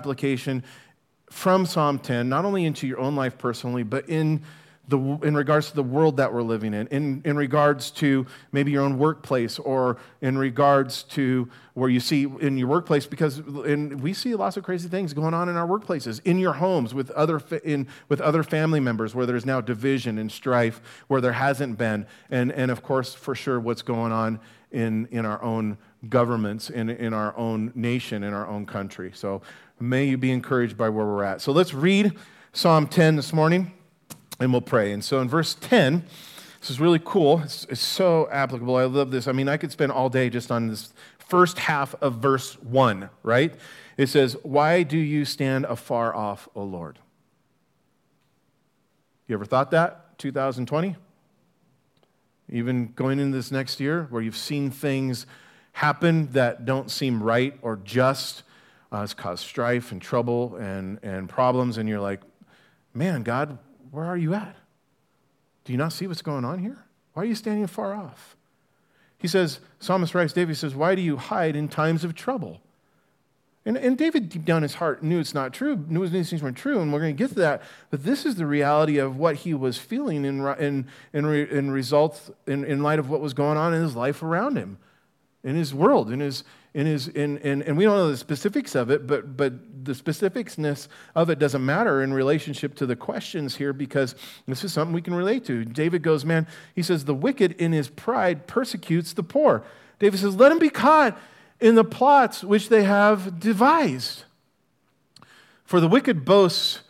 application from Psalm 10, not only into your own life personally, but in the, in regards to the world that we're living in, in, in regards to maybe your own workplace, or in regards to where you see in your workplace, because in, we see lots of crazy things going on in our workplaces, in your homes with other, in, with other family members, where there's now division and strife, where there hasn't been, and, and of course, for sure, what's going on in, in our own governments, in, in our own nation, in our own country. So may you be encouraged by where we're at. So let's read Psalm 10 this morning and we'll pray. And so in verse 10, this is really cool. It's, it's, so applicable. I love this. I mean, I could spend all day just on this first half of verse 1, right? It says, Why do you stand afar off, O Lord? You ever thought that? 2020? Even going into this next year where you've seen things happen that don't seem right or just. Uh, caused strife and trouble and, and problems, and you're like, man, God, where are you at? Do you not see what's going on here? Why are you standing far off? He says, Psalmist writes, David says, Why do you hide in times of trouble? And, and David, deep down in his heart, knew it's not true, knew these things weren't true, and we're going to get to that. But this is the reality of what he was feeling in, in, in, in results, in, in light of what was going on in his life around him, in his world, in his, in his in, in, and we don't know the specifics of it but but the specificsness of it doesn't matter in relationship to the questions here because this is something we can relate to. David goes man he says the wicked in his pride persecutes the poor. David says let him be caught in the plots which they have devised. For the wicked boasts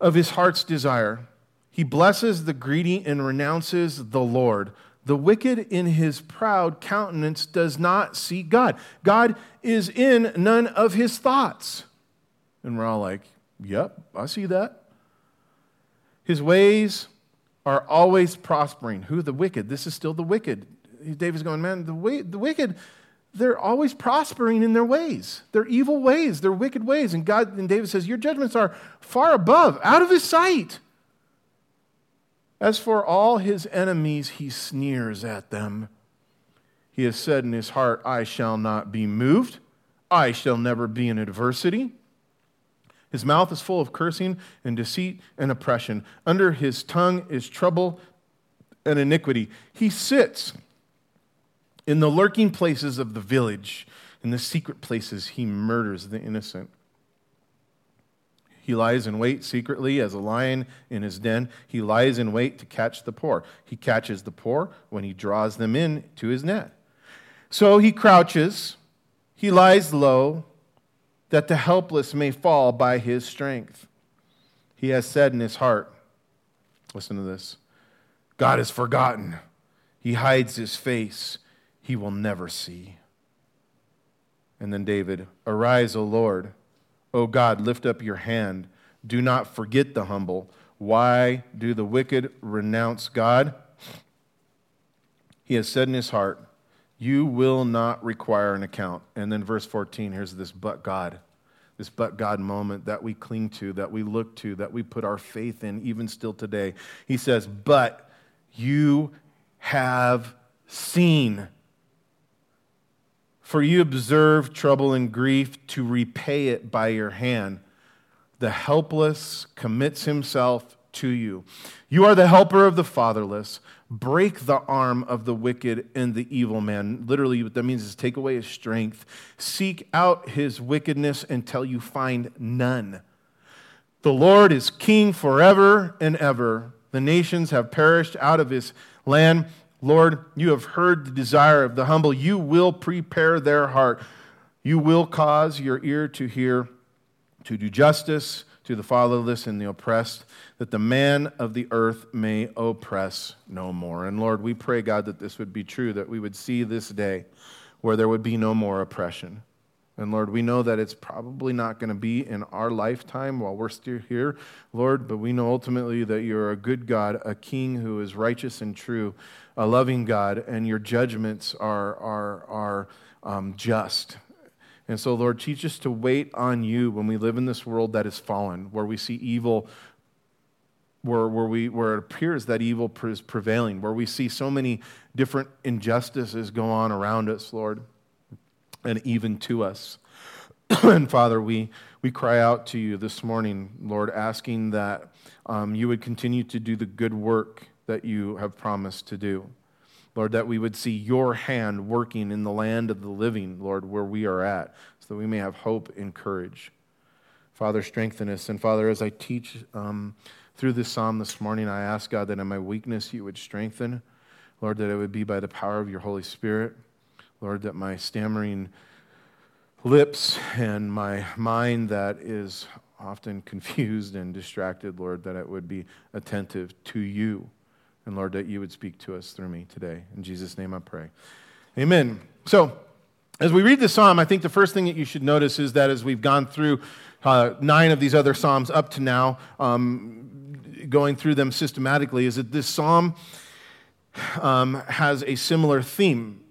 of his heart's desire. He blesses the greedy and renounces the lord the wicked in his proud countenance does not see God. God is in none of his thoughts. And we're all like, yep, I see that. His ways are always prospering. Who? The wicked. This is still the wicked. David's going, man, the, way, the wicked, they're always prospering in their ways. Their evil ways, their wicked ways. And God and David says, Your judgments are far above, out of his sight. As for all his enemies, he sneers at them. He has said in his heart, I shall not be moved. I shall never be in adversity. His mouth is full of cursing and deceit and oppression. Under his tongue is trouble and iniquity. He sits in the lurking places of the village. In the secret places, he murders the innocent. He lies in wait secretly as a lion in his den. He lies in wait to catch the poor. He catches the poor when he draws them in to his net. So he crouches, he lies low, that the helpless may fall by his strength. He has said in his heart, listen to this God is forgotten. He hides his face, he will never see. And then David, Arise, O Lord O God, lift up your hand. Do not forget the humble. Why do the wicked renounce God? He has said in his heart, You will not require an account. And then verse 14, here's this but God, this but God moment that we cling to, that we look to, that we put our faith in, even still today. He says, But you have seen for you observe trouble and grief to repay it by your hand. The helpless commits himself to you. You are the helper of the fatherless. Break the arm of the wicked and the evil man. Literally, what that means is take away his strength. Seek out his wickedness until you find none. The Lord is king forever and ever. The nations have perished out of his land. Lord, you have heard the desire of the humble. You will prepare their heart. You will cause your ear to hear, to do justice to the fatherless and the oppressed, that the man of the earth may oppress no more. And Lord, we pray, God, that this would be true, that we would see this day where there would be no more oppression. And Lord, we know that it's probably not going to be in our lifetime while we're still here, Lord, but we know ultimately that you're a good God, a king who is righteous and true, a loving God, and your judgments are, are, are um, just. And so, Lord, teach us to wait on you when we live in this world that is fallen, where we see evil, where, where, we, where it appears that evil is prevailing, where we see so many different injustices go on around us, Lord and even to us. and Father, we, we cry out to you this morning, Lord, asking that um, you would continue to do the good work that you have promised to do. Lord, that we would see your hand working in the land of the living, Lord, where we are at, so that we may have hope and courage. Father, strengthen us. And Father, as I teach um, through this psalm this morning, I ask God that in my weakness you would strengthen. Lord, that it would be by the power of your Holy Spirit. Lord, that my stammering lips and my mind that is often confused and distracted, Lord, that it would be attentive to you. And Lord, that you would speak to us through me today. In Jesus' name I pray. Amen. So, as we read the psalm, I think the first thing that you should notice is that as we've gone through uh, nine of these other psalms up to now, um, going through them systematically, is that this psalm um, has a similar theme,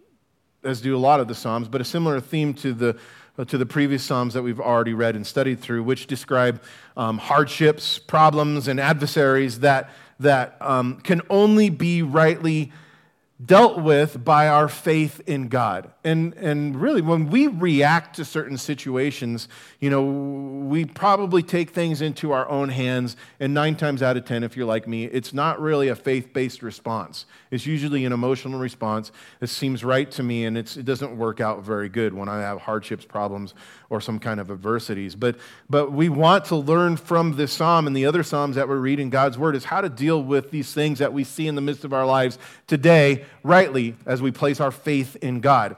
as do a lot of the psalms, but a similar theme to the uh, to the previous Psalms that we've already read and studied through, which describe um, hardships, problems, and adversaries that, that um, can only be rightly dealt with by our faith in God. And, and really, when we react to certain situations, you know, we probably take things into our own hands. And nine times out of 10, if you're like me, it's not really a faith based response. It's usually an emotional response. It seems right to me, and it doesn't work out very good when I have hardships, problems, or some kind of adversities. But, but we want to learn from this psalm and the other psalms that we read in God's word is how to deal with these things that we see in the midst of our lives today rightly as we place our faith in God.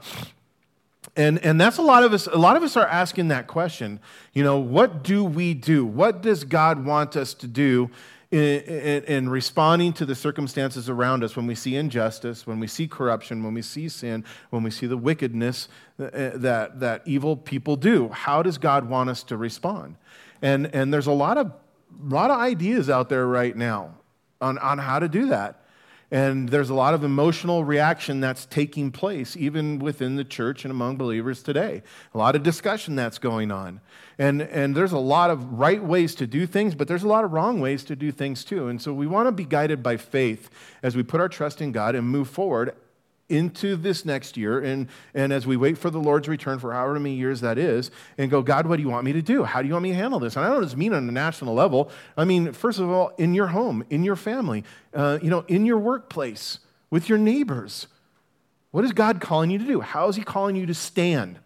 And, and that's a lot of us, a lot of us are asking that question. You know, what do we do? What does God want us to do in, in, in, responding to the circumstances around us when we see injustice, when we see corruption, when we see sin, when we see the wickedness that, that, that evil people do? How does God want us to respond? And, and there's a lot of, lot of ideas out there right now on, on how to do that. And there's a lot of emotional reaction that's taking place, even within the church and among believers today. A lot of discussion that's going on. And, and there's a lot of right ways to do things, but there's a lot of wrong ways to do things too. And so we want to be guided by faith as we put our trust in God and move forward into this next year and, and as we wait for the Lord's return for however many years that is, and go, God, what do you want me to do? How do you want me to handle this? And I don't just mean on a national level. I mean, first of all, in your home, in your family, uh, you know, in your workplace, with your neighbors. What is God calling you to do? How is He calling you to stand?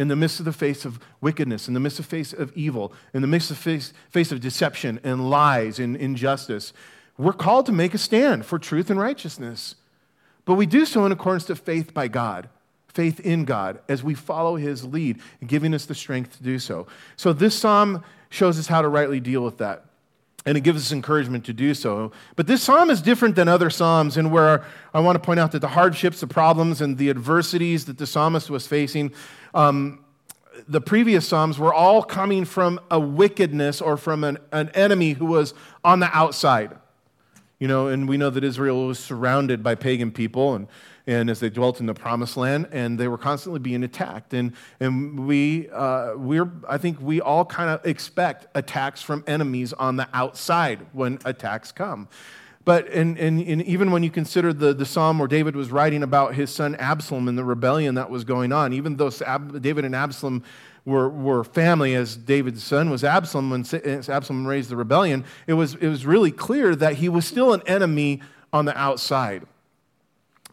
in the midst of the face of wickedness, in the midst of face of evil, in the midst of face, face of deception and lies and injustice. We're called to make a stand for truth and righteousness. But we do so in accordance to faith by God, faith in God, as we follow his lead, giving us the strength to do so. So this psalm shows us how to rightly deal with that. And it gives us encouragement to do so. But this psalm is different than other psalms, and where I want to point out that the hardships, the problems, and the adversities that the psalmist was facing, um, the previous psalms were all coming from a wickedness or from an, an enemy who was on the outside. You know, and we know that Israel was surrounded by pagan people and, and as they dwelt in the promised land, and they were constantly being attacked. And, and we, uh, we're, I think we all kind of expect attacks from enemies on the outside when attacks come. But and, and, and, even when you consider the, the psalm where David was writing about his son Absalom and the rebellion that was going on, even though David and Absalom were, were family, as David's son was Absalom when Absalom raised the rebellion, it was, it was really clear that he was still an enemy on the outside.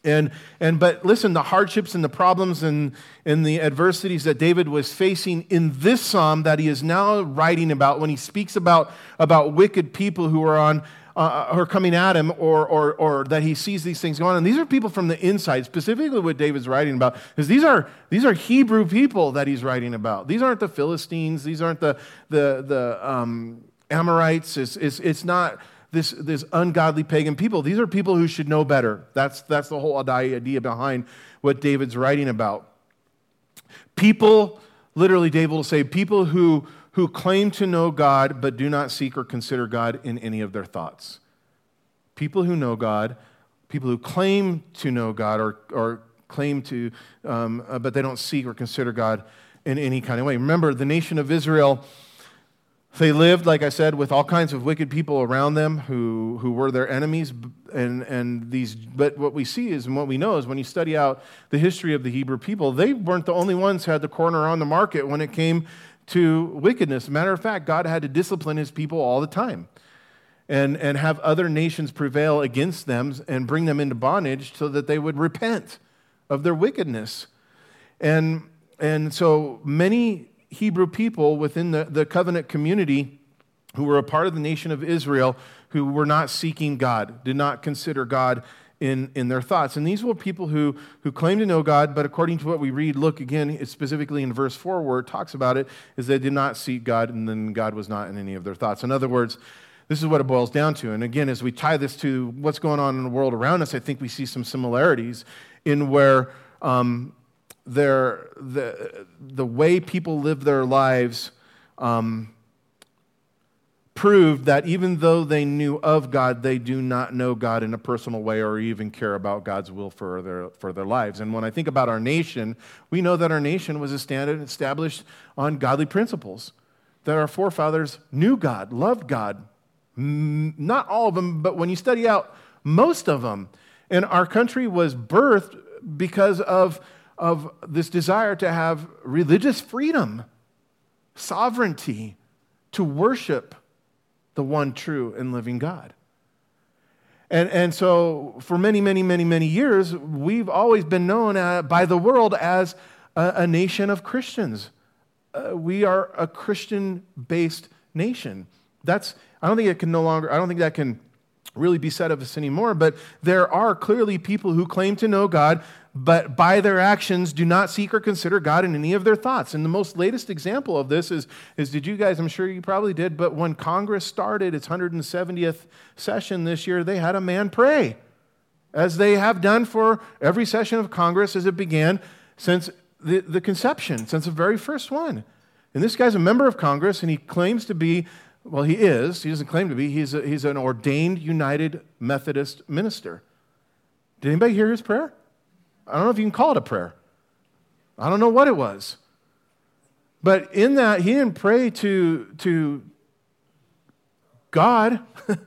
And, and but listen, the hardships and the problems and, and the adversities that David was facing in this psalm that he is now writing about when he speaks about, about wicked people who are on uh, are coming at him or, or, or that he sees these things going on. And these are people from the inside, specifically what David's writing about, because these are, these are Hebrew people that he's writing about. These aren't the Philistines, these aren't the, the, the um, Amorites. It's, it's, it's not this, this ungodly pagan people. These are people who should know better. That's, that's the whole idea behind what David's writing about. People, literally, David will say, people who who claim to know God but do not seek or consider God in any of their thoughts. People who know God, people who claim to know God or, or claim to, um, uh, but they don't seek or consider God in any kind of way. Remember, the nation of Israel They lived, like I said, with all kinds of wicked people around them who, who were their enemies. And, and these, but what we see is, and what we know is when you study out the history of the Hebrew people, they weren't the only ones who had the corner on the market when it came to wickedness. matter of fact, God had to discipline his people all the time and, and have other nations prevail against them and bring them into bondage so that they would repent of their wickedness. And, and so many Hebrew people within the, the covenant community who were a part of the nation of Israel who were not seeking God, did not consider God in, in their thoughts. And these were people who, who claim to know God, but according to what we read, look again, specifically in verse 4 where it talks about it, is they did not seek God, and then God was not in any of their thoughts. In other words, this is what it boils down to. And again, as we tie this to what's going on in the world around us, I think we see some similarities in where um, their, the, the way people live their lives um, proved that even though they knew of God, they do not know God in a personal way or even care about God's will for their, for their lives. And when I think about our nation, we know that our nation was established on godly principles, that our forefathers knew God, loved God. Not all of them, but when you study out most of them. And our country was birthed because of of this desire to have religious freedom, sovereignty, to worship the one true and living God. And, and so, for many, many, many, many years, we've always been known uh, by the world as a, a nation of Christians. Uh, we are a Christian based nation. That's, I don't think it can no longer, I don't think that can really be said of us anymore, but there are clearly people who claim to know God, but by their actions do not seek or consider God in any of their thoughts. And the most latest example of this is, is did you guys, I'm sure you probably did, but when Congress started its 170th session this year, they had a man pray, as they have done for every session of Congress as it began since the, the conception, since the very first one. And this guy's a member of Congress, and he claims to be well, he is. He doesn't claim to be. He's, a, he's an ordained United Methodist minister. Did anybody hear his prayer? I don't know if you can call it a prayer. I don't know what it was. But in that, he didn't pray to, to God.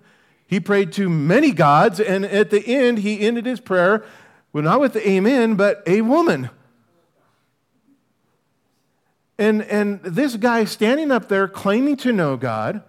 he prayed to many gods. And at the end, he ended his prayer, well, not with the amen, but a woman. And, and this guy standing up there claiming to know God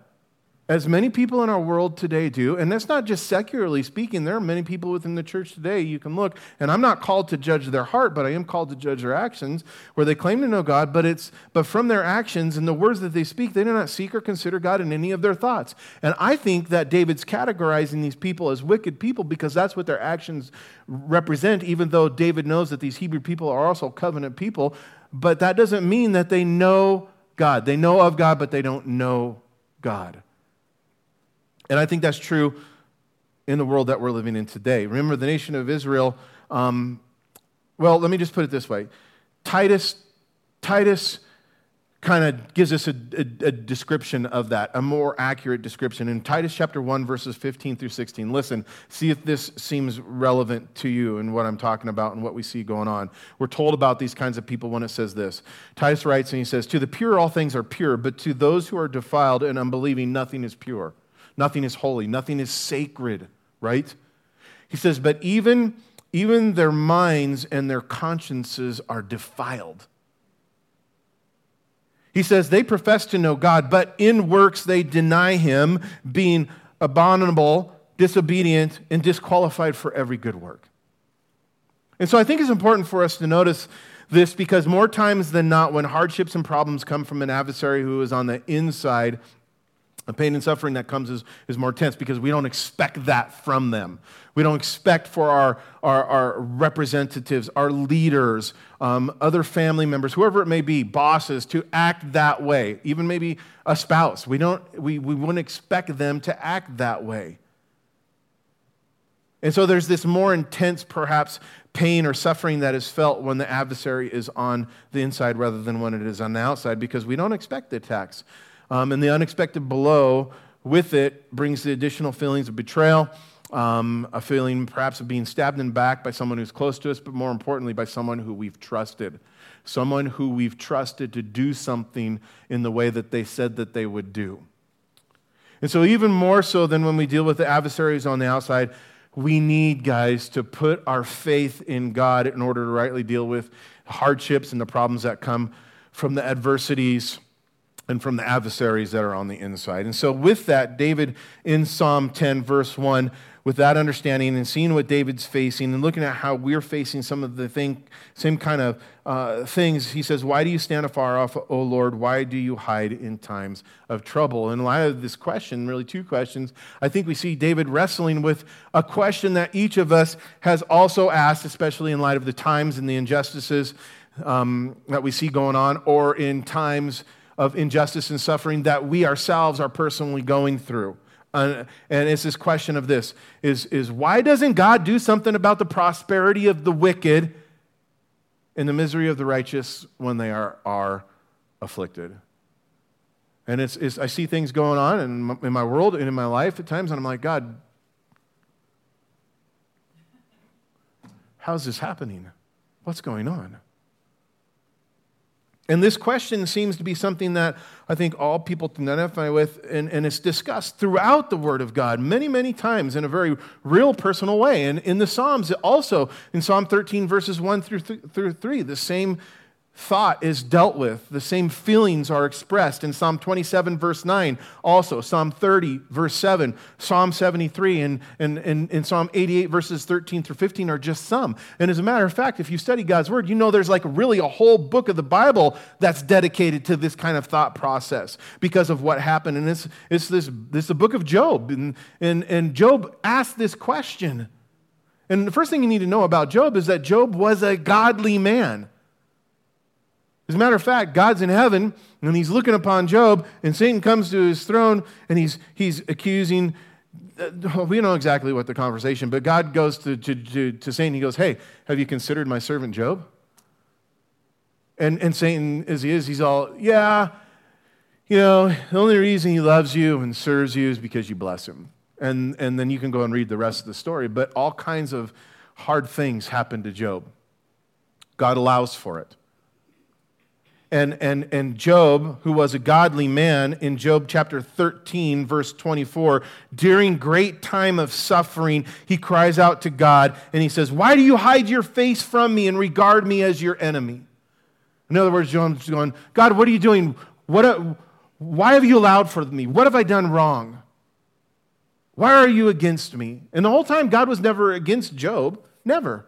as many people in our world today do, and that's not just secularly speaking, there are many people within the church today you can look, and I'm not called to judge their heart, but I am called to judge their actions, where they claim to know God, but it's but from their actions and the words that they speak, they do not seek or consider God in any of their thoughts. And I think that David's categorizing these people as wicked people because that's what their actions represent, even though David knows that these Hebrew people are also covenant people, but that doesn't mean that they know God. They know of God, but they don't know God. And I think that's true in the world that we're living in today. Remember, the nation of Israel, um, well, let me just put it this way Titus, Titus kind of gives us a, a, a, description of that, a more accurate description. In Titus chapter 1, verses 15 through 16, listen, see if this seems relevant to you and what I'm talking about and what we see going on. We're told about these kinds of people when it says this. Titus writes and he says, To the pure, all things are pure, but to those who are defiled and unbelieving, nothing is pure. Nothing is holy, nothing is sacred, right? He says, but even, even their minds and their consciences are defiled. He says they profess to know God, but in works they deny him, being abominable, disobedient, and disqualified for every good work. And so I think it's important for us to notice this because more times than not, when hardships and problems come from an adversary who is on the inside the pain and suffering that comes is, is more intense because we don't expect that from them. We don't expect for our, our, our representatives, our leaders, um, other family members, whoever it may be, bosses, to act that way, even maybe a spouse. We, don't, we, we wouldn't expect them to act that way. And so there's this more intense, perhaps, pain or suffering that is felt when the adversary is on the inside rather than when it is on the outside because we don't expect the attacks. Um, and the unexpected below with it brings the additional feelings of betrayal, um, a feeling perhaps of being stabbed in the back by someone who's close to us, but more importantly, by someone who we've trusted. Someone who we've trusted to do something in the way that they said that they would do. And so, even more so than when we deal with the adversaries on the outside, we need, guys, to put our faith in God in order to rightly deal with hardships and the problems that come from the adversities and from the adversaries that are on the inside. And so, with that, David in Psalm 10, verse 1, with that understanding and seeing what David's facing and looking at how we're facing some of the thing, same kind of uh, things, he says, Why do you stand afar off, O Lord? Why do you hide in times of trouble? In light of this question, really two questions, I think we see David wrestling with a question that each of us has also asked, especially in light of the times and the injustices um, that we see going on, or in times of injustice and suffering that we ourselves are personally going through. Uh, and it's this question of this is, is why doesn't God do something about the prosperity of the wicked and the misery of the righteous when they are, are afflicted? And it's, it's, I see things going on in my, in my world and in my life at times, and I'm like, God, how's this happening? What's going on? And this question seems to be something that I think all people identify with, and, and it's discussed throughout the Word of God many, many times in a very real, personal way. And in the Psalms, also in Psalm 13, verses 1 through, th- through 3, the same thought is dealt with. The same feelings are expressed in Psalm 27, verse 9, also Psalm 30, verse 7, Psalm 73, and, and, and, and Psalm 88, verses 13 through 15 are just some. And as a matter of fact, if you study God's Word, you know there's like really a whole book of the Bible that's dedicated to this kind of thought process because of what happened. And it's, it's this, this the book of Job. And, and, and Job asked this question. And the first thing you need to know about Job is that Job was a godly man. As a matter of fact, God's in heaven and he's looking upon Job, and Satan comes to his throne and he's, he's accusing. Uh, we don't know exactly what the conversation, but God goes to, to, to, to Satan, he goes, Hey, have you considered my servant Job? And, and Satan, as he is, he's all, Yeah, you know, the only reason he loves you and serves you is because you bless him. And, and then you can go and read the rest of the story. But all kinds of hard things happen to Job. God allows for it and, and, and Job, who was a godly man, in Job chapter 13, verse 24, during great time of suffering, he cries out to God and he says, Why do you hide your face from me and regard me as your enemy? In other words, Job's going, God, what are you doing? What, uh, why have you allowed for me? What have I done wrong? Why are you against me? And the whole time, God was never against Job. Never.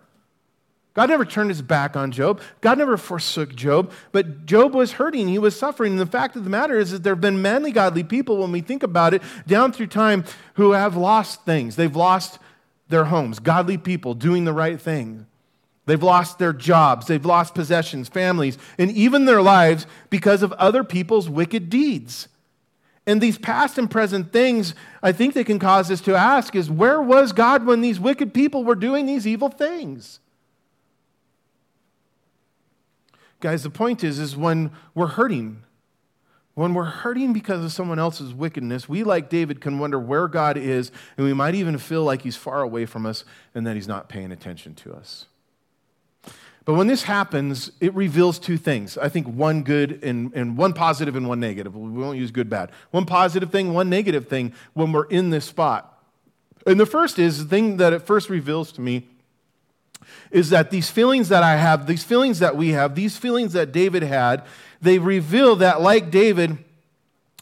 God never turned his back on Job. God never forsook Job. But Job was hurting. He was suffering. And the fact of the matter is that there have been manly, godly people, when we think about it, down through time who have lost things. They've lost their homes, godly people doing the right thing. They've lost their jobs. They've lost possessions, families, and even their lives because of other people's wicked deeds. And these past and present things, I think they can cause us to ask is where was God when these wicked people were doing these evil things? Guys, the point is, is when we're hurting, when we're hurting because of someone else's wickedness, we, like David, can wonder where God is, and we might even feel like he's far away from us and that he's not paying attention to us. But when this happens, it reveals two things. I think one good and, and one positive and one negative. We won't use good, bad. One positive thing, one negative thing when we're in this spot. And the first is the thing that it first reveals to me is that these feelings that I have, these feelings that we have, these feelings that David had, they reveal that, like David,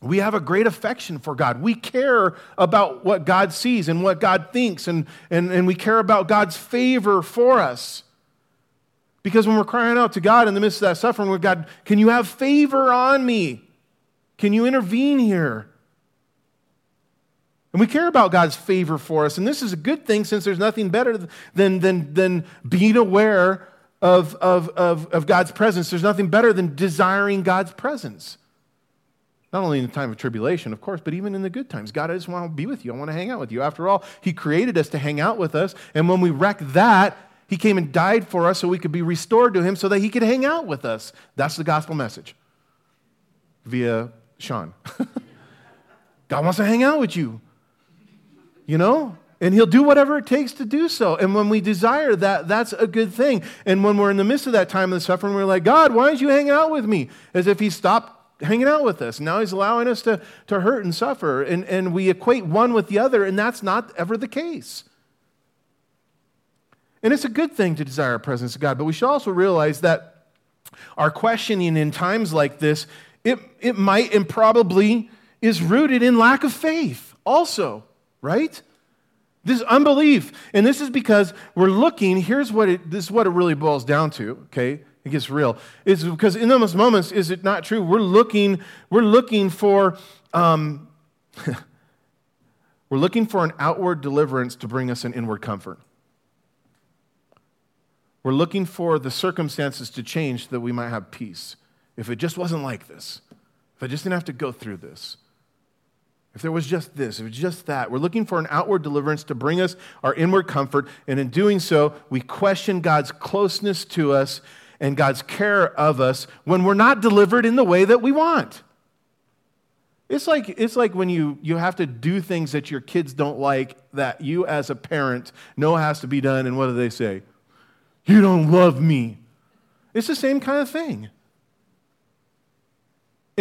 we have a great affection for God. We care about what God sees and what God thinks, and, and, and we care about God's favor for us. Because when we're crying out to God in the midst of that suffering, we're God, can you have favor on me? Can you intervene here? And we care about God's favor for us. And this is a good thing since there's nothing better than, than, than being aware of, of, of, of God's presence. There's nothing better than desiring God's presence. Not only in the time of tribulation, of course, but even in the good times. God, I just want to be with you. I want to hang out with you. After all, He created us to hang out with us. And when we wreck that, He came and died for us so we could be restored to Him so that He could hang out with us. That's the gospel message via Sean. God wants to hang out with you you know? And he'll do whatever it takes to do so. And when we desire that, that's a good thing. And when we're in the midst of that time of suffering, we're like, God, why aren't you hanging out with me? As if he stopped hanging out with us. Now he's allowing us to, to hurt and suffer. And, and we equate one with the other, and that's not ever the case. And it's a good thing to desire the presence of God, but we should also realize that our questioning in times like this, it, it might and probably is rooted in lack of faith also, right? This is unbelief. And this is because we're looking, here's what it this is what it really boils down to, okay? It gets real. Is because in those moments, is it not true? We're looking, we're looking for um, we're looking for an outward deliverance to bring us an inward comfort. We're looking for the circumstances to change so that we might have peace. If it just wasn't like this, if I just didn't have to go through this, if there was just this, if it was just that, we're looking for an outward deliverance to bring us our inward comfort. And in doing so, we question God's closeness to us and God's care of us when we're not delivered in the way that we want. It's like, it's like when you, you have to do things that your kids don't like that you as a parent know has to be done, and what do they say? You don't love me. It's the same kind of thing.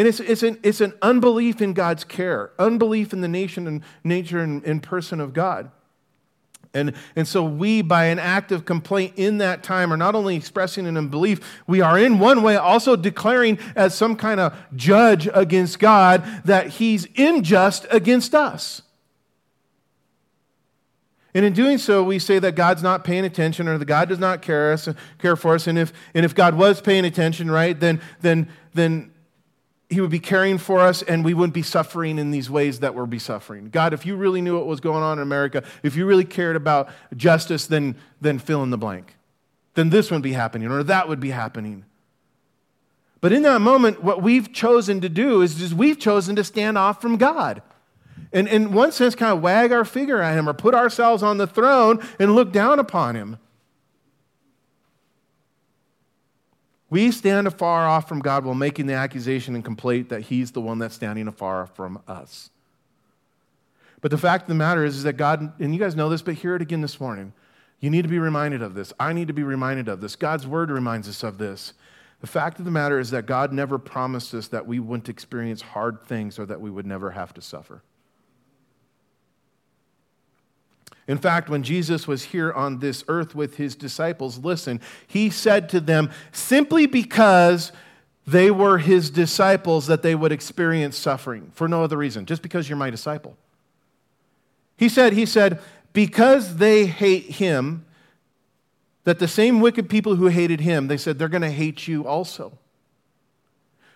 And it's, it's, an, it's an unbelief in God's care, unbelief in the nation and nature and, and person of God. And, and so we, by an act of complaint in that time, are not only expressing an unbelief, we are in one way also declaring as some kind of judge against God that he's unjust against us. And in doing so, we say that God's not paying attention or that God does not care, us, care for us. And if, and if God was paying attention, right, then, then, then he would be caring for us and we wouldn't be suffering in these ways that we're be suffering. God, if you really knew what was going on in America, if you really cared about justice, then, then fill in the blank. Then this wouldn't be happening or that would be happening. But in that moment, what we've chosen to do is, is we've chosen to stand off from God and in one sense, kind of wag our finger at him or put ourselves on the throne and look down upon him. We stand afar off from God while making the accusation and complaint that he's the one that's standing afar from us. But the fact of the matter is, is that God, and you guys know this, but hear it again this morning. You need to be reminded of this. I need to be reminded of this. God's word reminds us of this. The fact of the matter is that God never promised us that we wouldn't experience hard things or that we would never have to suffer. In fact, when Jesus was here on this earth with his disciples, listen, he said to them, simply because they were his disciples, that they would experience suffering for no other reason, just because you're my disciple. He said, he said, because they hate him, that the same wicked people who hated him, they said, they're going to hate you also.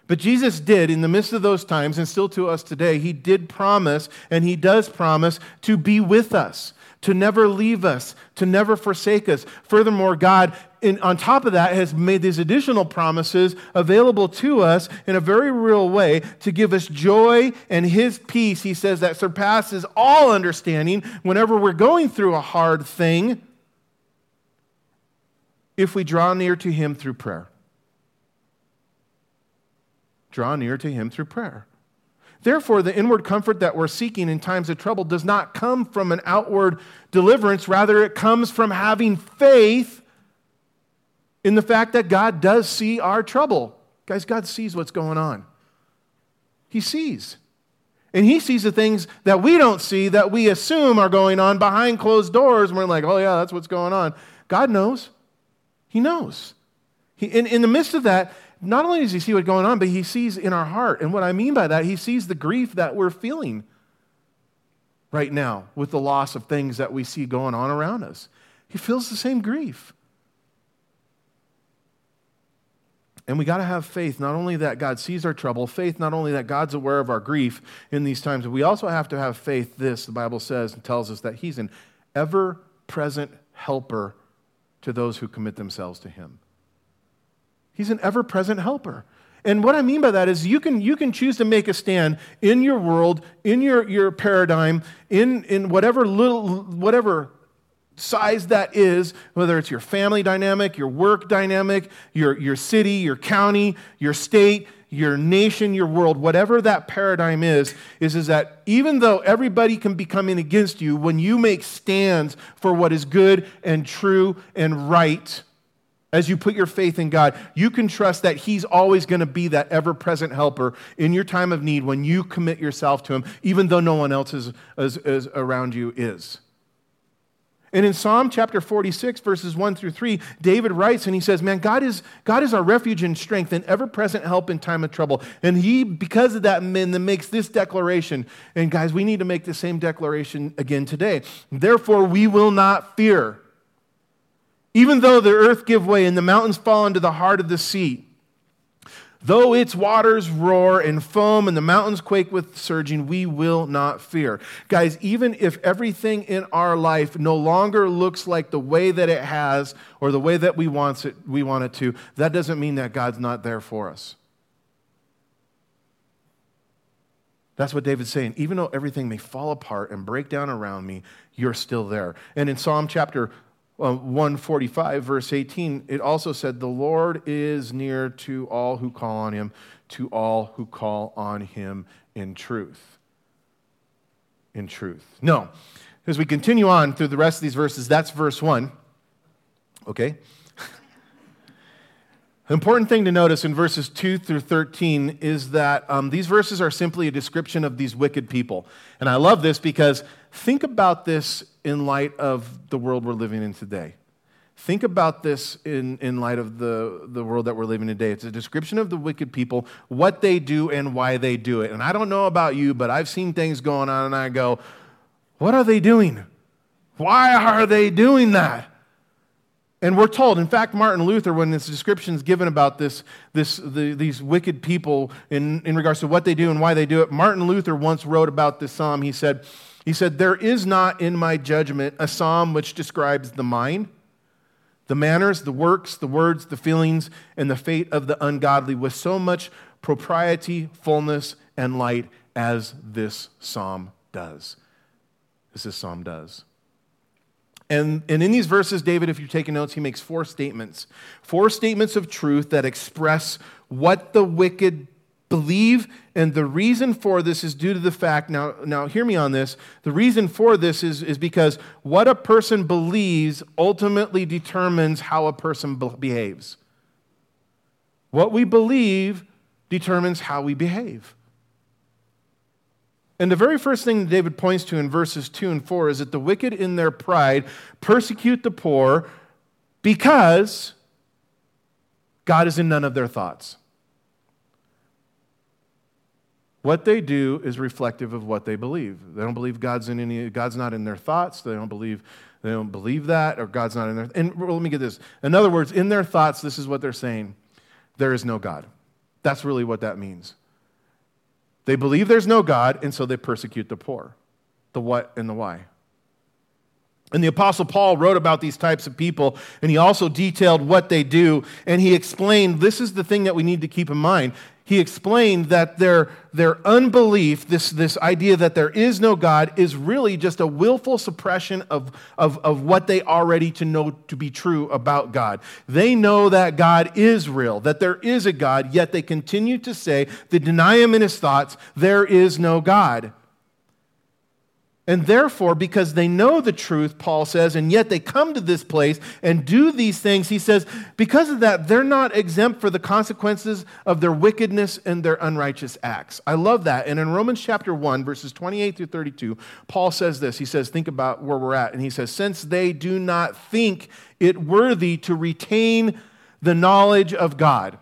But Jesus did, in the midst of those times, and still to us today, he did promise, and he does promise to be with us to never leave us, to never forsake us. Furthermore, God, in, on top of that, has made these additional promises available to us in a very real way to give us joy and His peace, He says, that surpasses all understanding whenever we're going through a hard thing if we draw near to Him through prayer. Draw near to Him through prayer. Therefore, the inward comfort that we're seeking in times of trouble does not come from an outward deliverance. Rather, it comes from having faith in the fact that God does see our trouble. Guys, God sees what's going on. He sees. And He sees the things that we don't see that we assume are going on behind closed doors. And we're like, oh, yeah, that's what's going on. God knows. He knows. He, in, in the midst of that, not only does he see what's going on, but he sees in our heart. And what I mean by that, he sees the grief that we're feeling right now with the loss of things that we see going on around us. He feels the same grief. And we got to have faith, not only that God sees our trouble, faith, not only that God's aware of our grief in these times, but we also have to have faith, this, the Bible says and tells us that He's an ever present helper to those who commit themselves to Him. He's an ever present helper. And what I mean by that is you can, you can choose to make a stand in your world, in your, your paradigm, in, in whatever little, whatever size that is, whether it's your family dynamic, your work dynamic, your, your city, your county, your state, your nation, your world, whatever that paradigm is, is, is that even though everybody can be coming against you, when you make stands for what is good and true and right, as you put your faith in God, you can trust that He's always going to be that ever present helper in your time of need when you commit yourself to Him, even though no one else is, is, is around you is. And in Psalm chapter 46, verses 1 through 3, David writes and he says, Man, God is, God is our refuge and strength and ever present help in time of trouble. And he, because of that, man, then makes this declaration. And guys, we need to make the same declaration again today. Therefore, we will not fear. Even though the earth give way and the mountains fall into the heart of the sea, though its waters roar and foam and the mountains quake with surging, we will not fear. Guys, even if everything in our life no longer looks like the way that it has or the way that we want it, we want it to, that doesn't mean that God's not there for us. That's what David's saying. Even though everything may fall apart and break down around me, you're still there. And in Psalm chapter 145, verse 18, it also said, The Lord is near to all who call on him, to all who call on him in truth. In truth. No. As we continue on through the rest of these verses, that's verse 1. Okay? important thing to notice in verses 2 through 13 is that um, these verses are simply a description of these wicked people. And I love this because think about this in light of the world we're living in today. Think about this in, in light of the, the world that we're living in today. It's a description of the wicked people, what they do, and why they do it. And I don't know about you, but I've seen things going on, and I go, What are they doing? Why are they doing that? And we're told, in fact, Martin Luther, when this description is given about this, this, the, these wicked people in, in regards to what they do and why they do it, Martin Luther once wrote about this psalm. He said, he said, There is not in my judgment a psalm which describes the mind, the manners, the works, the words, the feelings, and the fate of the ungodly with so much propriety, fullness, and light as this psalm does. As this psalm does. And, and in these verses, David, if you're taking notes, he makes four statements. Four statements of truth that express what the wicked believe. And the reason for this is due to the fact, now, now hear me on this. The reason for this is, is because what a person believes ultimately determines how a person be- behaves. What we believe determines how we behave. And the very first thing that David points to in verses 2 and 4 is that the wicked in their pride persecute the poor because God is in none of their thoughts. What they do is reflective of what they believe. They don't believe God's in any God's not in their thoughts. They don't believe they don't believe that or God's not in their and let me get this. In other words, in their thoughts this is what they're saying. There is no God. That's really what that means. They believe there's no God and so they persecute the poor. The what and the why. And the Apostle Paul wrote about these types of people, and he also detailed what they do, and he explained this is the thing that we need to keep in mind he explained that their, their unbelief, this, this idea that there is no God, is really just a willful suppression of, of, of what they already to know to be true about God. They know that God is real, that there is a God, yet they continue to say, they deny him in his thoughts, there is no God. And therefore, because they know the truth, Paul says, and yet they come to this place and do these things, he says, because of that, they're not exempt for the consequences of their wickedness and their unrighteous acts. I love that. And in Romans chapter 1, verses 28 through 32, Paul says this. He says, think about where we're at. And he says, since they do not think it worthy to retain the knowledge of God,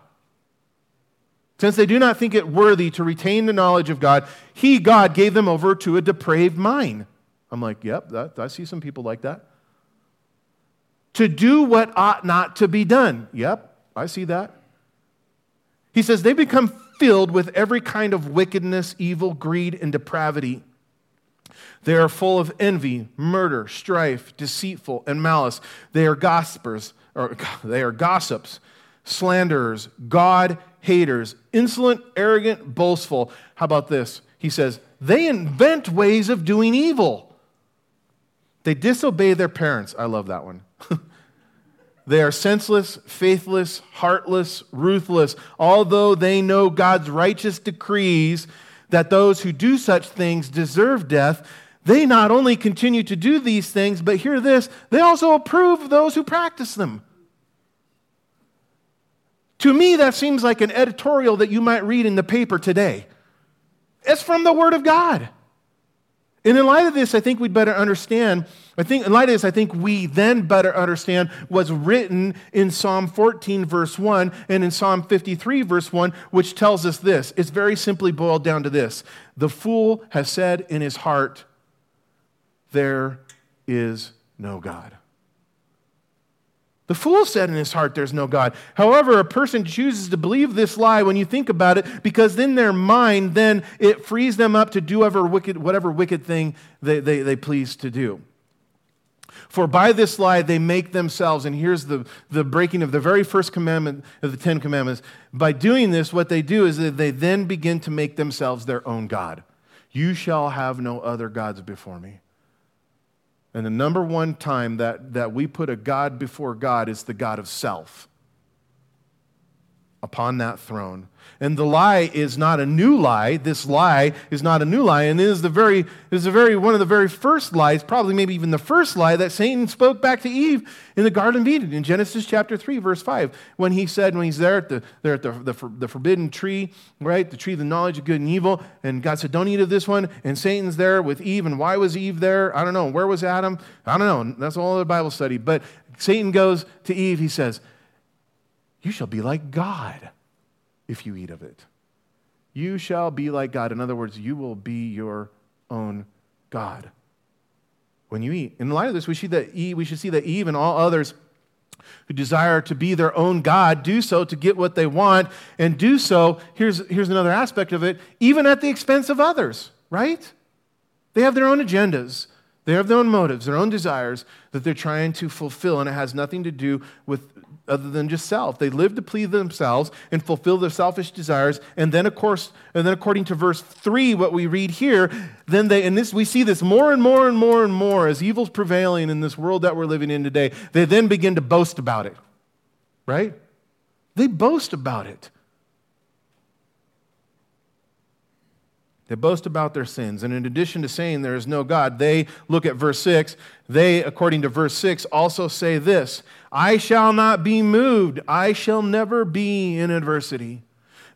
since they do not think it worthy to retain the knowledge of God, He, God, gave them over to a depraved mind. I'm like, yep, that, I see some people like that. To do what ought not to be done. Yep, I see that. He says they become filled with every kind of wickedness, evil, greed, and depravity. They are full of envy, murder, strife, deceitful, and malice. They are gossipers, or they are gossips, slanderers, God haters, insolent, arrogant, boastful. How about this? He says, they invent ways of doing evil. They disobey their parents. I love that one. they are senseless, faithless, heartless, ruthless. Although they know God's righteous decrees that those who do such things deserve death, they not only continue to do these things, but hear this, they also approve those who practice them. To me, that seems like an editorial that you might read in the paper today. It's from the Word of God. And in light of this, I think we'd better understand. I think, in light of this, I think we then better understand what's written in Psalm 14, verse 1, and in Psalm 53, verse 1, which tells us this. It's very simply boiled down to this The fool has said in his heart, There is no God. The fool said in his heart, There's no God. However, a person chooses to believe this lie when you think about it, because in their mind, then it frees them up to do whatever wicked, whatever wicked thing they, they, they please to do. For by this lie they make themselves, and here's the, the breaking of the very first commandment of the Ten Commandments. By doing this, what they do is that they then begin to make themselves their own God. You shall have no other gods before me. And the number one time that, that we put a God before God is the God of self upon that throne. And the lie is not a new lie. This lie is not a new lie, and it is the very is the very one of the very first lies, probably maybe even the first lie that Satan spoke back to Eve in the Garden of Eden in Genesis chapter three, verse five, when he said, when he's there at the there at the, the, the forbidden tree, right, the tree of the knowledge of good and evil, and God said, "Don't eat of this one." And Satan's there with Eve, and why was Eve there? I don't know. Where was Adam? I don't know. That's all the Bible study. But Satan goes to Eve. He says, "You shall be like God." if you eat of it. You shall be like God. In other words, you will be your own God when you eat. In light of this, we, see that Eve, we should see that Eve and all others who desire to be their own God do so to get what they want, and do so, here's, here's another aspect of it, even at the expense of others, right? They have their own agendas. They have their own motives, their own desires that they're trying to fulfill, and it has nothing to do with other than just self. They live to please themselves and fulfill their selfish desires. And then, of course, and then according to verse 3, what we read here, then they, and this we see this more and more and more and more as evil's prevailing in this world that we're living in today, they then begin to boast about it. Right? They boast about it. They boast about their sins. And in addition to saying there is no God, they look at verse 6. They, according to verse 6, also say this I shall not be moved. I shall never be in adversity.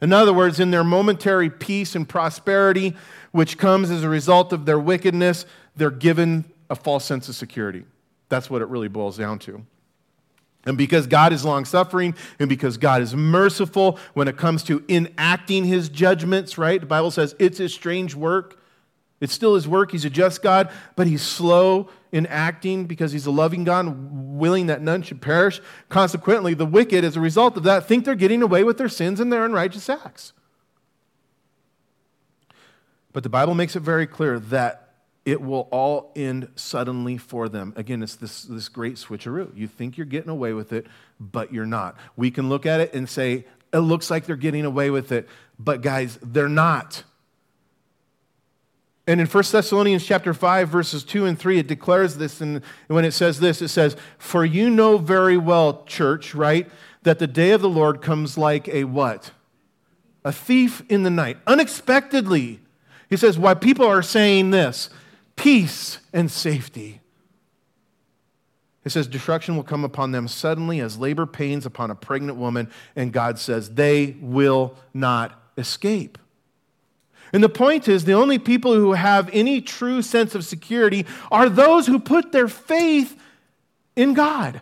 In other words, in their momentary peace and prosperity, which comes as a result of their wickedness, they're given a false sense of security. That's what it really boils down to. And because God is long suffering and because God is merciful when it comes to enacting his judgments, right? The Bible says it's his strange work. It's still his work. He's a just God, but he's slow in acting because he's a loving God, willing that none should perish. Consequently, the wicked, as a result of that, think they're getting away with their sins and their unrighteous acts. But the Bible makes it very clear that it will all end suddenly for them. Again, it's this, this great switcheroo. You think you're getting away with it, but you're not. We can look at it and say, it looks like they're getting away with it, but guys, they're not. And in 1 Thessalonians chapter 5, verses 2 and 3, it declares this, and when it says this, it says, For you know very well, church, right, that the day of the Lord comes like a what? A thief in the night, unexpectedly. He says, Why people are saying this peace and safety. It says, Destruction will come upon them suddenly as labor pains upon a pregnant woman, and God says, They will not escape. And the point is, the only people who have any true sense of security are those who put their faith in God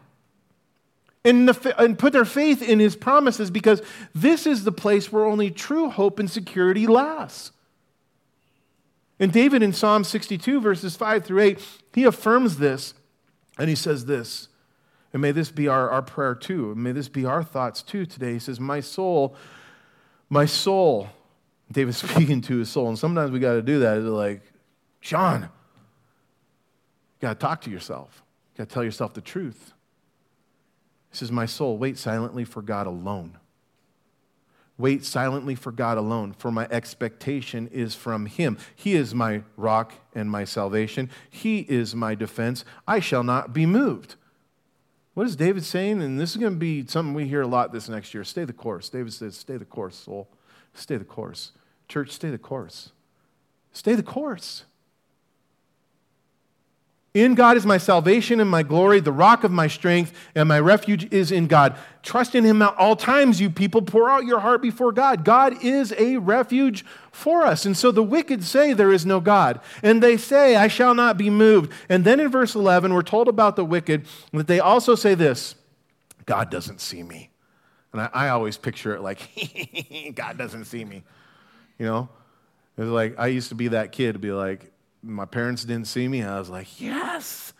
and, the, and, put their faith in His promises because this is the place where only true hope and security lasts. And David in Psalm 62, verses 5 through 8, he affirms this and he says this. And may this be our, our prayer too. May this be our thoughts too today. He says, My soul, my soul. David's speaking to his soul. And sometimes we got to do that. It's like, Sean, you got to talk to yourself. You got to tell yourself the truth. He says, My soul, wait silently for God alone. Wait silently for God alone, for my expectation is from Him. He is my rock and my salvation. He is my defense. I shall not be moved. What is David saying? And this is going to be something we hear a lot this next year. Stay the course. David says, Stay the course, soul. Stay the course. Church, stay the course. Stay the course. In God is my salvation and my glory, the rock of my strength, and my refuge is in God. Trust in Him at all times, you people. Pour out your heart before God. God is a refuge for us. And so the wicked say there is no God. And they say, I shall not be moved. And then in verse 11, we're told about the wicked that they also say this God doesn't see me. And I, I always picture it like, God doesn't see me. You know? It's like, I used to be that kid to be like, my parents didn't see me. I was like, yes,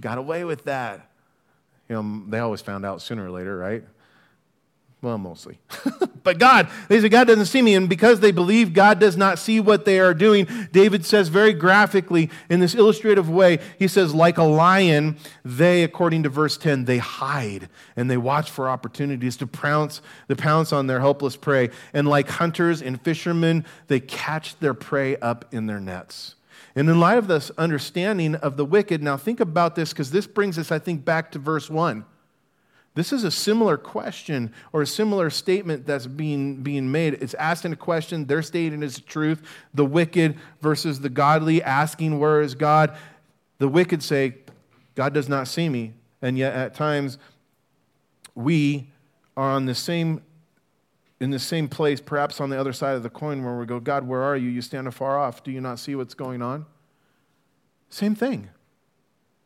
got away with that. You know, they always found out sooner or later, right? Well, mostly. but God, they say God doesn't see me. And because they believe God does not see what they are doing, David says very graphically in this illustrative way, he says, like a lion, they, according to verse 10, they hide and they watch for opportunities to pounce, to pounce on their helpless prey. And like hunters and fishermen, they catch their prey up in their nets. And in light of this understanding of the wicked, now think about this because this brings us, I think, back to verse 1. This is a similar question or a similar statement that's being, being made. It's asking a question, they're stating as truth. The wicked versus the godly, asking, Where is God? The wicked say, God does not see me. And yet, at times, we are on the same in the same place, perhaps on the other side of the coin, where we go, God, where are you? You stand afar off. Do you not see what's going on? Same thing.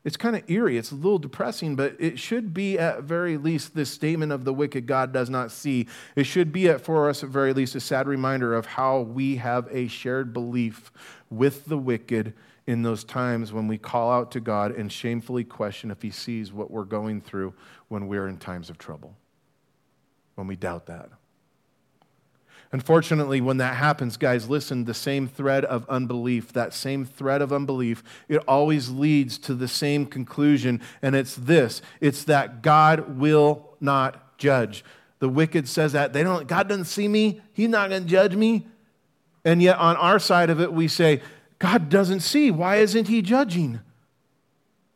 It's kind of eerie. It's a little depressing, but it should be at very least this statement of the wicked God does not see. It should be at, for us at very least a sad reminder of how we have a shared belief with the wicked in those times when we call out to God and shamefully question if He sees what we're going through when we're in times of trouble, when we doubt that. Unfortunately, when that happens, guys, listen, the same thread of unbelief, that same thread of unbelief, it always leads to the same conclusion, and it's this it's that God will not judge. The wicked says that they don't, God doesn't see me, He's not going to judge me. And yet, on our side of it, we say, God doesn't see. Why isn't He judging?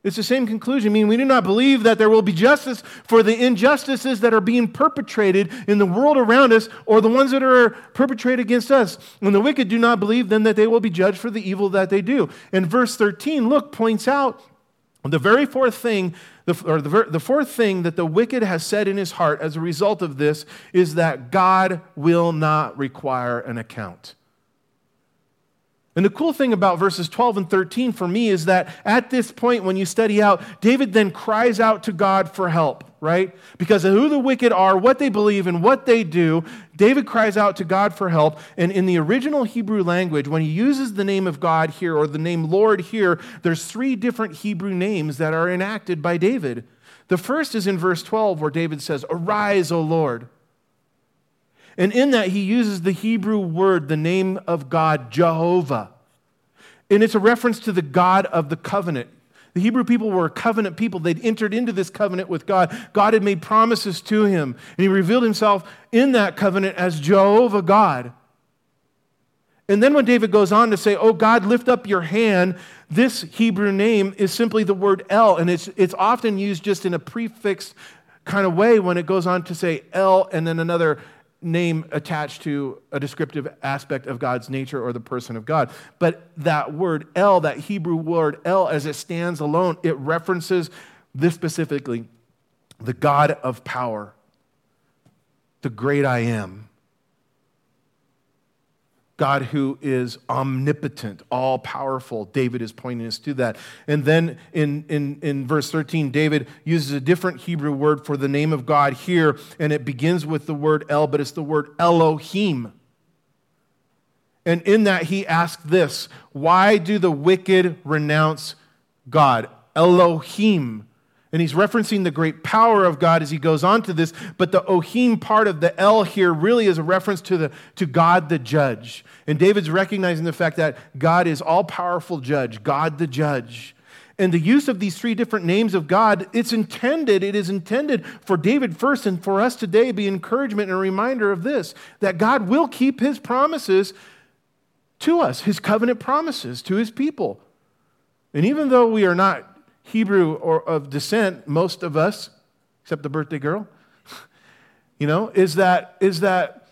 It's the same conclusion. I mean, we do not believe that there will be justice for the injustices that are being perpetrated in the world around us or the ones that are perpetrated against us. When the wicked do not believe then that they will be judged for the evil that they do. And verse 13, look, points out the very fourth thing, or the, the fourth thing that the wicked has said in his heart as a result of this is that God will not require an account. And the cool thing about verses 12 and 13 for me is that at this point, when you study out, David then cries out to God for help, right? Because of who the wicked are, what they believe, and what they do, David cries out to God for help. And in the original Hebrew language, when he uses the name of God here or the name Lord here, there's three different Hebrew names that are enacted by David. The first is in verse 12, where David says, Arise, O Lord. And in that, he uses the Hebrew word, the name of God, Jehovah. And it's a reference to the God of the covenant. The Hebrew people were a covenant people. They'd entered into this covenant with God. God had made promises to him, and he revealed himself in that covenant as Jehovah God. And then when David goes on to say, Oh God, lift up your hand, this Hebrew name is simply the word El, and it's, it's often used just in a prefixed kind of way when it goes on to say El and then another name attached to a descriptive aspect of God's nature or the person of God. But that word El, that Hebrew word El, as it stands alone, it references this specifically the God of power, the great I am. God who is omnipotent, all powerful. David is pointing us to that. And then in, in, in verse 13, David uses a different Hebrew word for the name of God here, and it begins with the word El, but it's the word Elohim. And in that, he asked this Why do the wicked renounce God? Elohim and he's referencing the great power of God as he goes on to this. But the Ohim part of the El here really is a reference to, the, to God the judge. And David's recognizing the fact that God is all powerful judge, God the judge. And the use of these three different names of God, it's intended, it is intended for David first and for us today be encouragement and a reminder of this that God will keep his promises to us, his covenant promises to his people. And even though we are not Hebrew or of descent, most of us, except the birthday girl, you know, is that, is that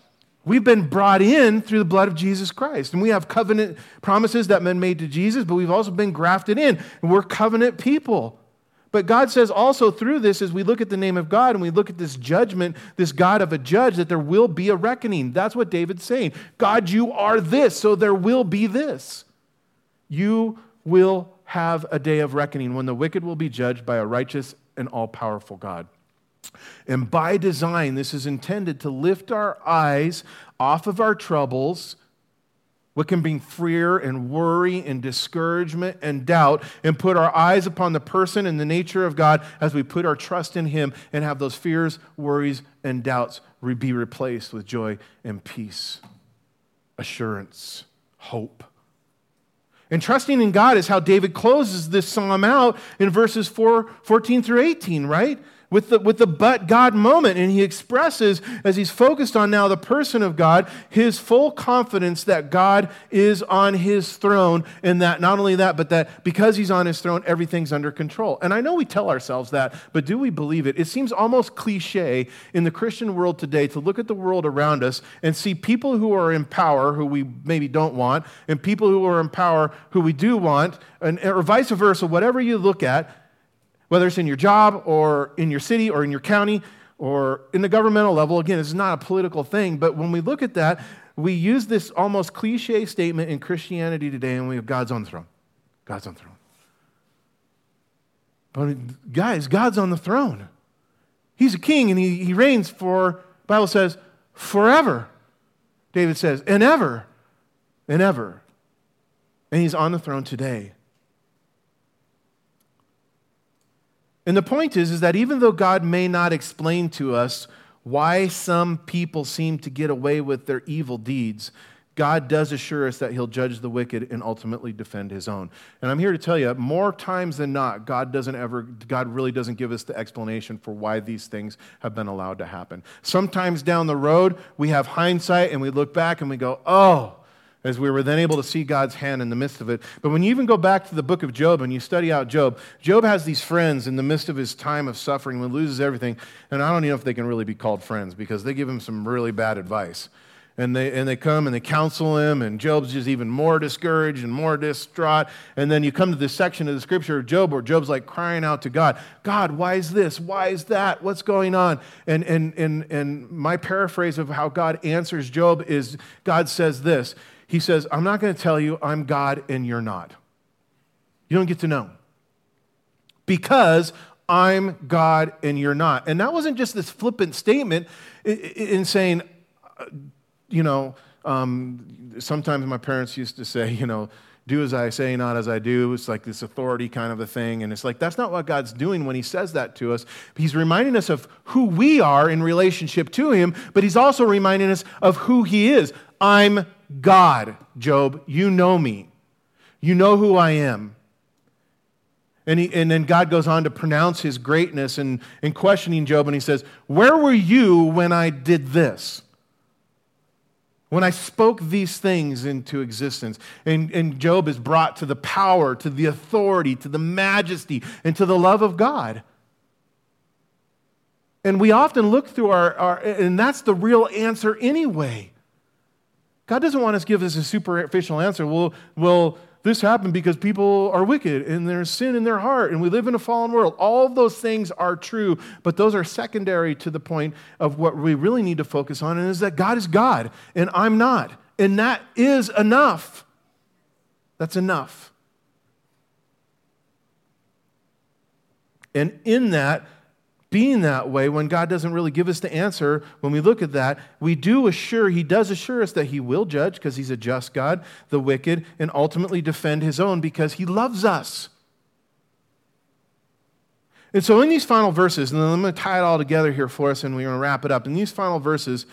We've been brought in through the blood of Jesus Christ. And we have covenant promises that have been made to Jesus, but we've also been grafted in. And we're covenant people. But God says also through this, as we look at the name of God and we look at this judgment, this God of a judge, that there will be a reckoning. That's what David's saying. God, you are this, so there will be this. You will have a day of reckoning when the wicked will be judged by a righteous and all powerful God. And by design, this is intended to lift our eyes off of our troubles, what can bring fear and worry and discouragement and doubt, and put our eyes upon the person and the nature of God as we put our trust in Him and have those fears, worries, and doubts be replaced with joy and peace, assurance, hope. And trusting in God is how David closes this psalm out in verses 4, 14 through 18, right? With the, with the but God moment. And he expresses, as he's focused on now the person of God, his full confidence that God is on his throne. And that not only that, but that because he's on his throne, everything's under control. And I know we tell ourselves that, but do we believe it? It seems almost cliche in the Christian world today to look at the world around us and see people who are in power who we maybe don't want, and people who are in power who we do want, and, or vice versa, whatever you look at whether it's in your job or in your city or in your county or in the governmental level. Again, it's not a political thing, but when we look at that, we use this almost cliche statement in Christianity today, and we have God's on the throne. God's on the throne. But guys, God's on the throne. He's a king and he, he reigns for, Bible says, forever. David says, and ever, and ever. And he's on the throne today. And the point is, is that even though God may not explain to us why some people seem to get away with their evil deeds, God does assure us that he'll judge the wicked and ultimately defend his own. And I'm here to tell you, more times than not, God doesn't ever, God really doesn't give us the explanation for why these things have been allowed to happen. Sometimes down the road, we have hindsight and we look back and we go, oh, as we were then able to see God's hand in the midst of it. But when you even go back to the book of Job and you study out Job, Job has these friends in the midst of his time of suffering when he loses everything. And I don't even know if they can really be called friends because they give him some really bad advice. And they, and they come and they counsel him, and Job's just even more discouraged and more distraught. And then you come to this section of the scripture of Job where Job's like crying out to God, God, why is this? Why is that? What's going on? And, and, and, and my paraphrase of how God answers Job is God says this he says, I'm not going to tell you I'm God and you're not. You don't get to know. Because I'm God and you're not. And that wasn't just this flippant statement in saying, uh, you know, um, sometimes my parents used to say, you know, do as I say, not as I do. It's like this authority kind of a thing. And it's like, that's not what God's doing when He says that to us. He's reminding us of who we are in relationship to Him, but He's also reminding us of who He is. I'm God, Job, you know me. You know who I am. And, he, and then God goes on to pronounce his greatness and, and questioning Job, and he says, Where were you when I did this? When I spoke these things into existence. And, and Job is brought to the power, to the authority, to the majesty, and to the love of God. And we often look through our, our and that's the real answer anyway. God doesn't want us to give us a superficial answer. Well, well, this happened because people are wicked and there's sin in their heart and we live in a fallen world. All those things are true, but those are secondary to the point of what we really need to focus on, and is that God is God and I'm not. And that is enough. That's enough. And in that, being that way when God doesn't really give us the answer, when we look at that, we do assure, He does assure us that He will judge because He's a just God, the wicked, and ultimately defend His own because He loves us. And so, in these final verses, and then I'm going to tie it all together here for us, and we're going to wrap it up. In these final verses,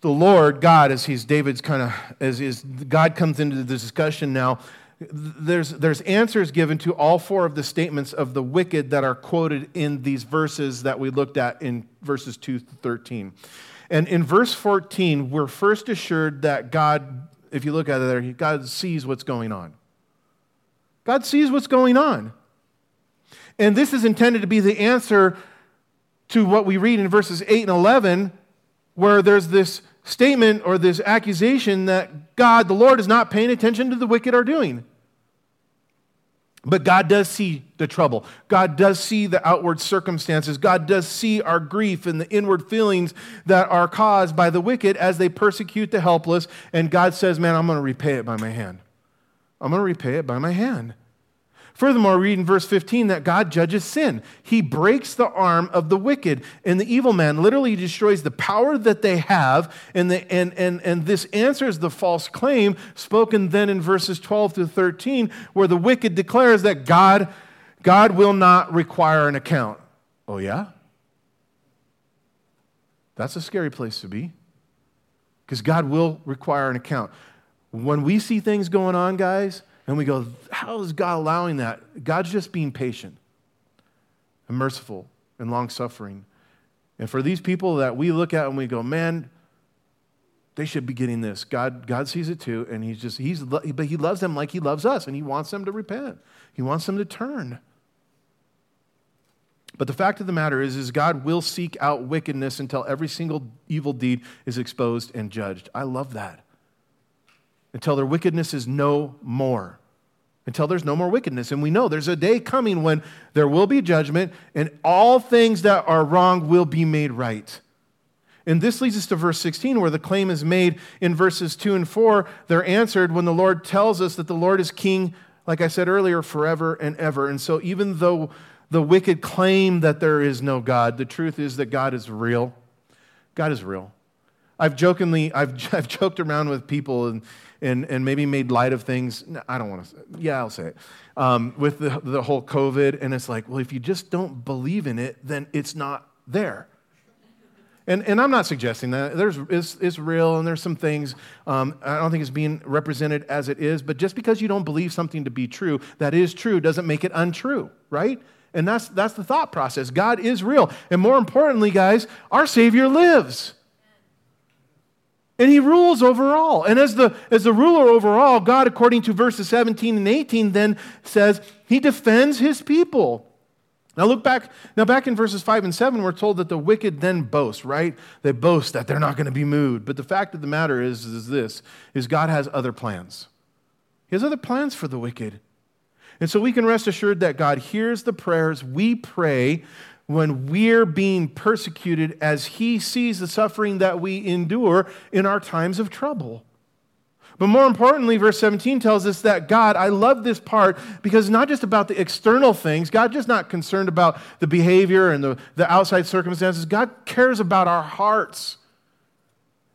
the Lord, God, as He's David's kind of, as is, God comes into the discussion now there's, there's answers given to all four of the statements of the wicked that are quoted in these verses that we looked at in verses 2 to 13. And in verse 14, we're first assured that God, if you look at it there, God sees what's going on. God sees what's going on. And this is intended to be the answer to what we read in verses 8 and 11, where there's this statement or this accusation that God, the Lord, is not paying attention to the wicked are doing. But God does see the trouble. God does see the outward circumstances. God does see our grief and the inward feelings that are caused by the wicked as they persecute the helpless. And God says, Man, I'm going to repay it by my hand. I'm going to repay it by my hand. Furthermore, read in verse 15 that God judges sin. He breaks the arm of the wicked, and the evil man literally destroys the power that they have. And, the, and, and, and this answers the false claim spoken then in verses 12 to 13, where the wicked declares that God, God will not require an account. Oh, yeah? That's a scary place to be because God will require an account. When we see things going on, guys, and we go, how is God allowing that? God's just being patient and merciful and long suffering. And for these people that we look at and we go, man, they should be getting this. God, God sees it too, and he's just, he's, but he loves them like he loves us, and he wants them to repent. He wants them to turn. But the fact of the matter is, is God will seek out wickedness until every single evil deed is exposed and judged. I love that. Until their wickedness is no more until there's no more wickedness. And we know there's a day coming when there will be judgment and all things that are wrong will be made right. And this leads us to verse 16, where the claim is made in verses 2 and 4. They're answered when the Lord tells us that the Lord is king, like I said earlier, forever and ever. And so, even though the wicked claim that there is no God, the truth is that God is real. God is real. I've jokingly, I've, I've joked around with people and, and, and maybe made light of things. I don't want to, yeah, I'll say it. Um, with the, the whole COVID, and it's like, well, if you just don't believe in it, then it's not there. And, and I'm not suggesting that. There's, it's, it's real, and there's some things. Um, I don't think it's being represented as it is, but just because you don't believe something to be true, that is true, doesn't make it untrue, right? And that's, that's the thought process. God is real. And more importantly, guys, our Savior lives and he rules over all. And as the, as the ruler over all, God, according to verses 17 and 18, then says he defends his people. Now look back, now back in verses 5 and 7, we're told that the wicked then boast, right? They boast that they're not going to be moved. But the fact of the matter is, is this, is God has other plans. He has other plans for the wicked. And so we can rest assured that God hears the prayers we pray when we're being persecuted as He sees the suffering that we endure in our times of trouble. But more importantly, verse 17 tells us that God, I love this part because it's not just about the external things. God just not concerned about the behavior and the, the outside circumstances. God cares about our hearts.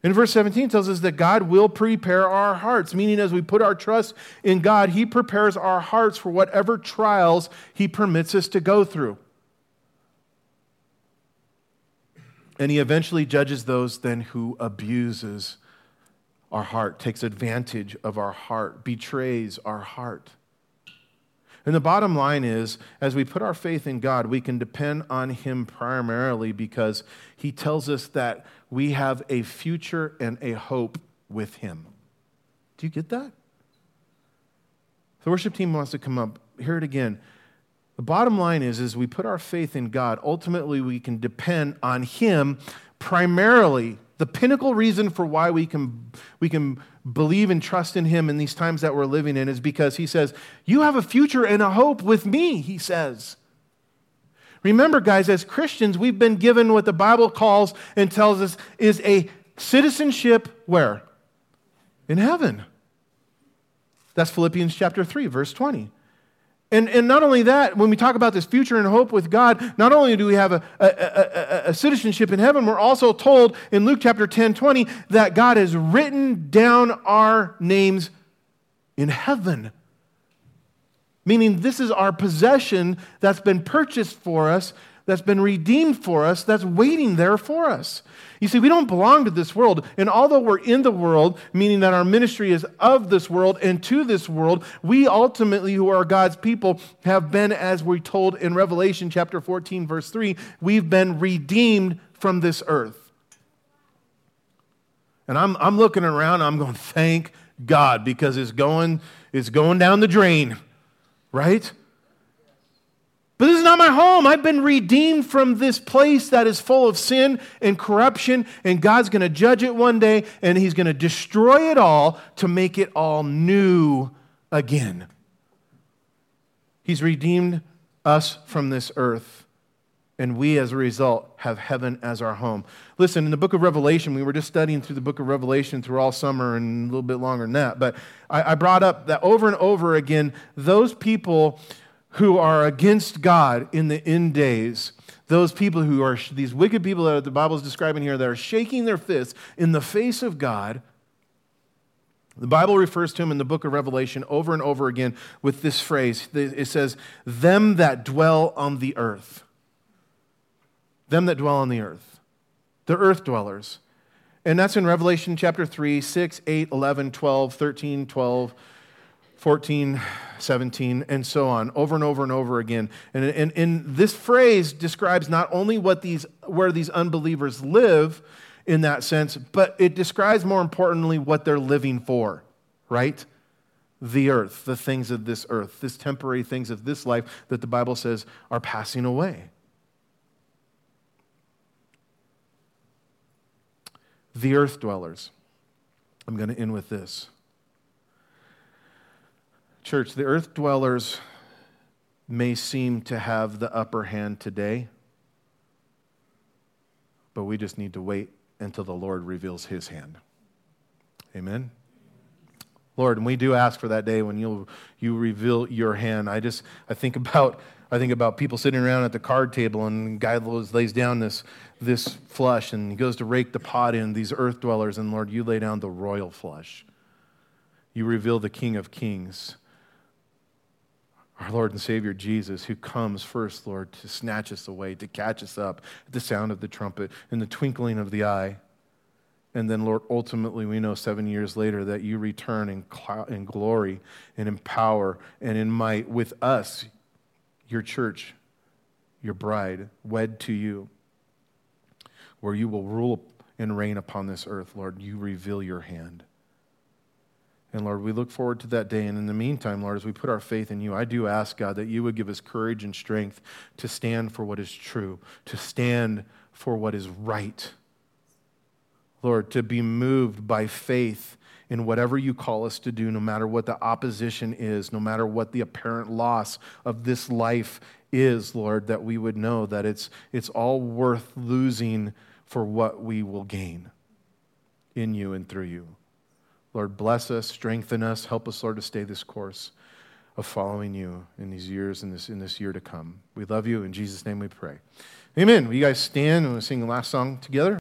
And verse 17 tells us that God will prepare our hearts, meaning as we put our trust in God, He prepares our hearts for whatever trials He permits us to go through. And he eventually judges those then who abuses our heart, takes advantage of our heart, betrays our heart. And the bottom line is, as we put our faith in God, we can depend on Him primarily because He tells us that we have a future and a hope with Him. Do you get that? The worship team wants to come up. Hear it again. The bottom line is, as we put our faith in God, ultimately we can depend on Him primarily. The pinnacle reason for why we can, we can believe and trust in Him in these times that we're living in is because He says, You have a future and a hope with me, He says. Remember, guys, as Christians, we've been given what the Bible calls and tells us is a citizenship where? In heaven. That's Philippians chapter 3, verse 20. And, and not only that, when we talk about this future and hope with God, not only do we have a, a, a, a, citizenship in heaven, we're also told in Luke chapter 10 20 that God has written down our names in heaven. Meaning, this is our possession that's been purchased for us that's been redeemed for us, that's waiting there for us. You see, we don't belong to this world. And although we're in the world, meaning that our ministry is of this world and to this world, we ultimately, who are God's people, have been, as we're told in Revelation chapter 14, verse 3, we've been redeemed from this earth. And I'm, I'm looking around, I'm going, thank God, because it's going, it's going down the drain, right? But this is not my home. I've been redeemed from this place that is full of sin and corruption, and God's going to judge it one day, and He's going to destroy it all to make it all new again. He's redeemed us from this earth. And we, as a result, have heaven as our home. Listen, in the book of Revelation, we were just studying through the book of Revelation through all summer and a little bit longer than that. But I brought up that over and over again, those people who are against God in the end days, those people who are these wicked people that the Bible is describing here that are shaking their fists in the face of God, the Bible refers to him in the book of Revelation over and over again with this phrase. It says, Them that dwell on the earth them that dwell on the earth, the earth dwellers. And that's in Revelation chapter 3, 6, 8, 11, 12, 13, 12, 14, 17, and so on, over and over and over again. And, and, and this phrase describes not only what these, where these unbelievers live in that sense, but it describes more importantly what they're living for, right? The earth, the things of this earth, this temporary things of this life that the Bible says are passing away. the earth dwellers. I'm going to end with this. Church, the earth dwellers may seem to have the upper hand today, but we just need to wait until the Lord reveals his hand. Amen. Lord, and we do ask for that day when you you reveal your hand. I just I think about I think about people sitting around at the card table and guy lays down this this flush and he goes to rake the pot in, these earth dwellers, and Lord, you lay down the royal flush. You reveal the King of Kings, our Lord and Savior Jesus, who comes first, Lord, to snatch us away, to catch us up at the sound of the trumpet, in the twinkling of the eye. And then, Lord, ultimately, we know seven years later that you return in, cl- in glory and in power and in might with us, your church, your bride, wed to you where you will rule and reign upon this earth, Lord. You reveal your hand. And Lord, we look forward to that day. And in the meantime, Lord, as we put our faith in you, I do ask, God, that you would give us courage and strength to stand for what is true, to stand for what is right. Lord, to be moved by faith in whatever you call us to do, no matter what the opposition is, no matter what the apparent loss of this life is, Lord, that we would know that it's, it's all worth losing for what we will gain in you and through you. Lord, bless us, strengthen us, help us, Lord, to stay this course of following you in these years, in this, in this year to come. We love you. In Jesus' name we pray. Amen. Will you guys stand and we'll sing the last song together?